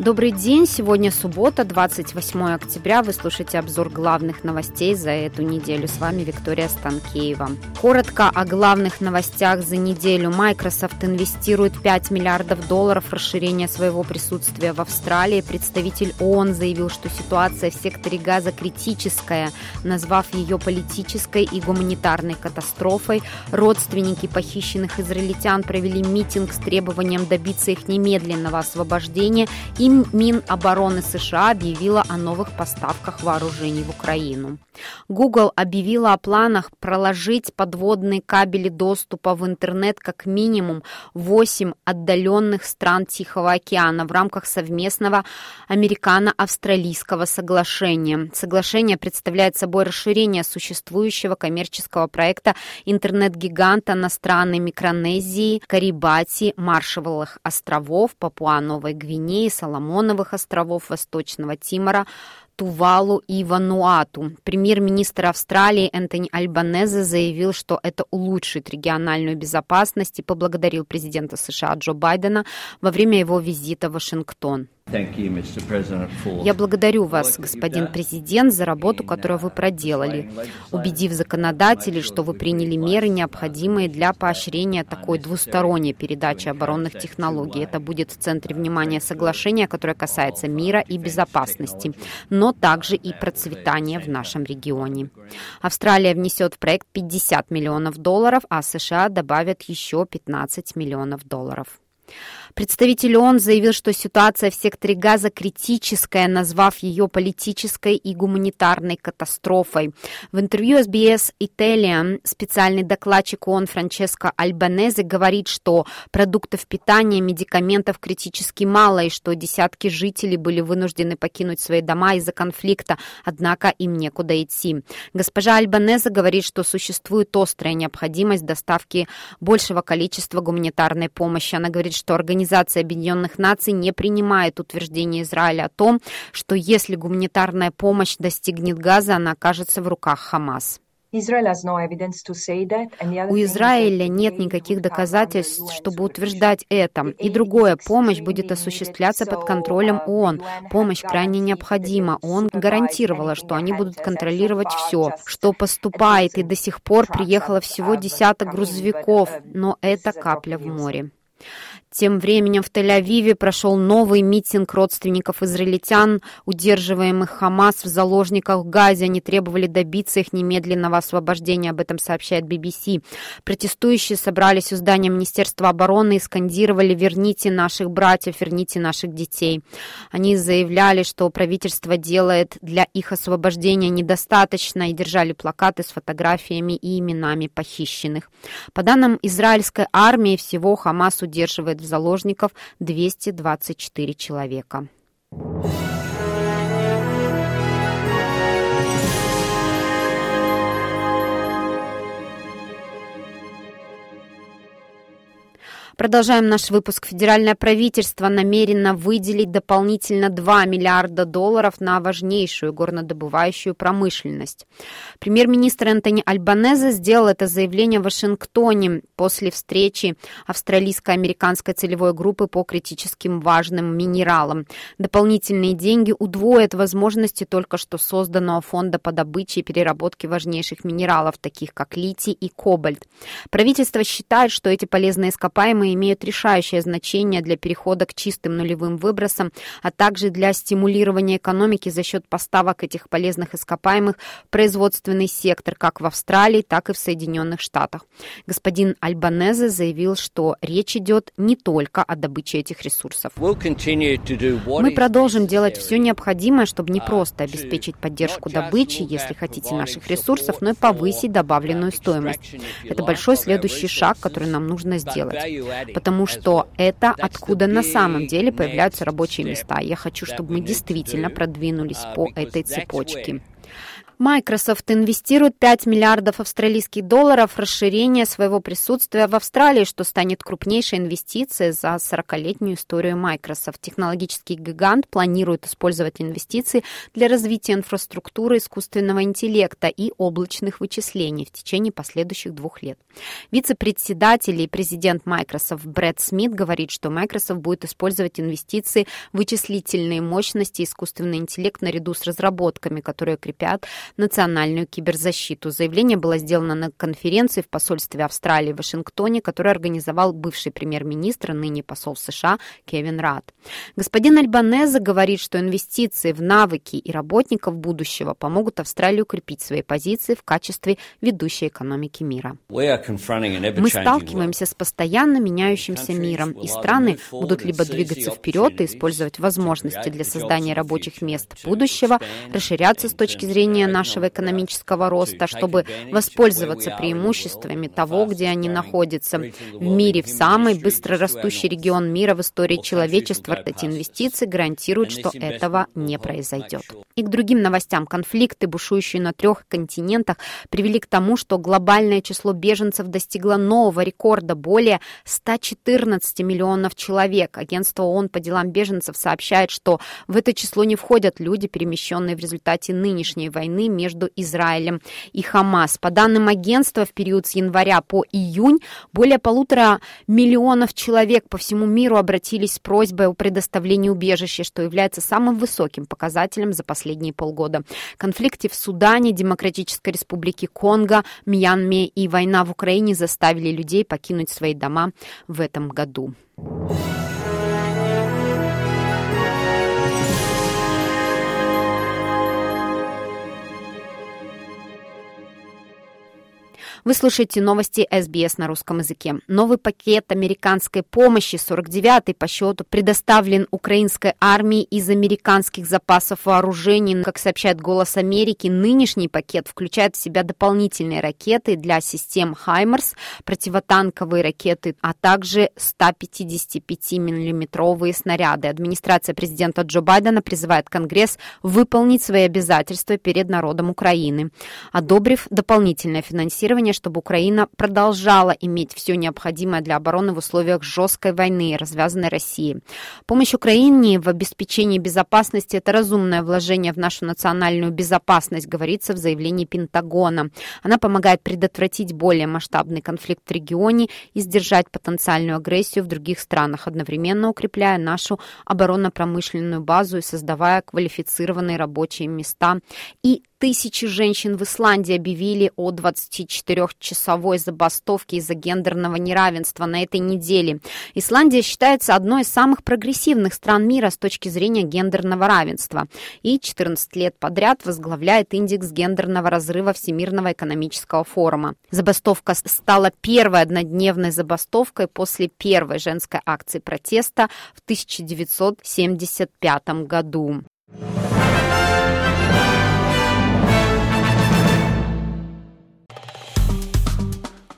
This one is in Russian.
Добрый день, сегодня суббота, 28 октября. Вы слушаете обзор главных новостей за эту неделю. С вами Виктория Станкеева. Коротко о главных новостях за неделю. Microsoft инвестирует 5 миллиардов долларов в расширение своего присутствия в Австралии. Представитель ООН заявил, что ситуация в секторе газа критическая, назвав ее политической и гуманитарной катастрофой. Родственники похищенных израильтян провели митинг с требованием добиться их немедленного освобождения и Минобороны США объявила о новых поставках вооружений в Украину. Google объявила о планах проложить подводные кабели доступа в интернет как минимум 8 отдаленных стран Тихого океана в рамках совместного американо-австралийского соглашения. Соглашение представляет собой расширение существующего коммерческого проекта интернет-гиганта на страны Микронезии, Карибати, Маршалловых островов, Папуа-Новой Гвинеи, Соломоновых Соломоновых островов, Восточного Тимора, Тувалу и Вануату. Премьер-министр Австралии Энтони Альбанезе заявил, что это улучшит региональную безопасность и поблагодарил президента США Джо Байдена во время его визита в Вашингтон. Я благодарю вас, господин президент, за работу, которую вы проделали, убедив законодателей, что вы приняли меры, необходимые для поощрения такой двусторонней передачи оборонных технологий. Это будет в центре внимания соглашения, которое касается мира и безопасности, но также и процветания в нашем регионе. Австралия внесет в проект 50 миллионов долларов, а США добавят еще 15 миллионов долларов. Представитель ООН заявил, что ситуация в секторе газа критическая, назвав ее политической и гуманитарной катастрофой. В интервью SBS Italia специальный докладчик ООН Франческо Альбанезе говорит, что продуктов питания, медикаментов критически мало и что десятки жителей были вынуждены покинуть свои дома из-за конфликта, однако им некуда идти. Госпожа Альбанезе говорит, что существует острая необходимость доставки большего количества гуманитарной помощи. Она говорит, что Организация Объединенных Наций не принимает утверждение Израиля о том, что если гуманитарная помощь достигнет Газа, она окажется в руках Хамас. У Израиля нет никаких доказательств, чтобы утверждать это. И другое, помощь будет осуществляться под контролем ООН. Помощь крайне необходима. ООН гарантировала, что они будут контролировать все, что поступает, и до сих пор приехало всего десяток грузовиков, но это капля в море. Тем временем в Тель-Авиве прошел новый митинг родственников израильтян, удерживаемых Хамас в заложниках в Газе. Они требовали добиться их немедленного освобождения, об этом сообщает BBC. Протестующие собрались у здания Министерства обороны и скандировали «Верните наших братьев, верните наших детей». Они заявляли, что правительство делает для их освобождения недостаточно и держали плакаты с фотографиями и именами похищенных. По данным израильской армии, всего Хамас удерживает в заложников 224 человека. Продолжаем наш выпуск. Федеральное правительство намерено выделить дополнительно 2 миллиарда долларов на важнейшую горнодобывающую промышленность. Премьер-министр Энтони Альбанезе сделал это заявление в Вашингтоне после встречи австралийско-американской целевой группы по критическим важным минералам. Дополнительные деньги удвоят возможности только что созданного фонда по добыче и переработке важнейших минералов, таких как литий и кобальт. Правительство считает, что эти полезные ископаемые имеют решающее значение для перехода к чистым нулевым выбросам, а также для стимулирования экономики за счет поставок этих полезных ископаемых в производственный сектор как в Австралии, так и в Соединенных Штатах. Господин Альбанезе заявил, что речь идет не только о добыче этих ресурсов. Мы продолжим делать все необходимое, чтобы не просто обеспечить поддержку добычи, если хотите, наших ресурсов, но и повысить добавленную стоимость. Это большой следующий шаг, который нам нужно сделать потому что это откуда на самом деле появляются рабочие места. Я хочу, чтобы мы действительно продвинулись по этой цепочке. Microsoft инвестирует 5 миллиардов австралийских долларов в расширение своего присутствия в Австралии, что станет крупнейшей инвестицией за 40-летнюю историю Microsoft. Технологический гигант планирует использовать инвестиции для развития инфраструктуры искусственного интеллекта и облачных вычислений в течение последующих двух лет. Вице-председатель и президент Microsoft Брэд Смит говорит, что Microsoft будет использовать инвестиции в вычислительные мощности искусственный интеллект наряду с разработками, которые крепят национальную киберзащиту. Заявление было сделано на конференции в посольстве Австралии в Вашингтоне, которую организовал бывший премьер-министр, ныне посол США Кевин Рад. Господин Альбанеза говорит, что инвестиции в навыки и работников будущего помогут Австралии укрепить свои позиции в качестве ведущей экономики мира. Мы сталкиваемся с постоянно меняющимся миром, и страны будут либо двигаться вперед и использовать возможности для создания рабочих мест будущего, расширяться с точки зрения нашего экономического роста, чтобы воспользоваться преимуществами того, где они находятся. В мире, в самый быстро растущий регион мира в истории человечества, эти инвестиции гарантируют, что этого не произойдет. И к другим новостям. Конфликты, бушующие на трех континентах, привели к тому, что глобальное число беженцев достигло нового рекорда – более 114 миллионов человек. Агентство ООН по делам беженцев сообщает, что в это число не входят люди, перемещенные в результате нынешней войны войны между Израилем и Хамас. По данным агентства, в период с января по июнь более полутора миллионов человек по всему миру обратились с просьбой о предоставлении убежища, что является самым высоким показателем за последние полгода. Конфликты в Судане, Демократической Республике Конго, Мьянме и война в Украине заставили людей покинуть свои дома в этом году. Вы слушаете новости СБС на русском языке. Новый пакет американской помощи, 49-й по счету, предоставлен украинской армии из американских запасов вооружений. Как сообщает «Голос Америки», нынешний пакет включает в себя дополнительные ракеты для систем «Хаймерс», противотанковые ракеты, а также 155-миллиметровые снаряды. Администрация президента Джо Байдена призывает Конгресс выполнить свои обязательства перед народом Украины, одобрив дополнительное финансирование требование, чтобы Украина продолжала иметь все необходимое для обороны в условиях жесткой войны, развязанной Россией. Помощь Украине в обеспечении безопасности – это разумное вложение в нашу национальную безопасность, говорится в заявлении Пентагона. Она помогает предотвратить более масштабный конфликт в регионе и сдержать потенциальную агрессию в других странах, одновременно укрепляя нашу оборонно-промышленную базу и создавая квалифицированные рабочие места и Тысячи женщин в Исландии объявили о 24-часовой забастовке из-за гендерного неравенства на этой неделе. Исландия считается одной из самых прогрессивных стран мира с точки зрения гендерного равенства и 14 лет подряд возглавляет индекс гендерного разрыва Всемирного экономического форума. Забастовка стала первой однодневной забастовкой после первой женской акции протеста в 1975 году.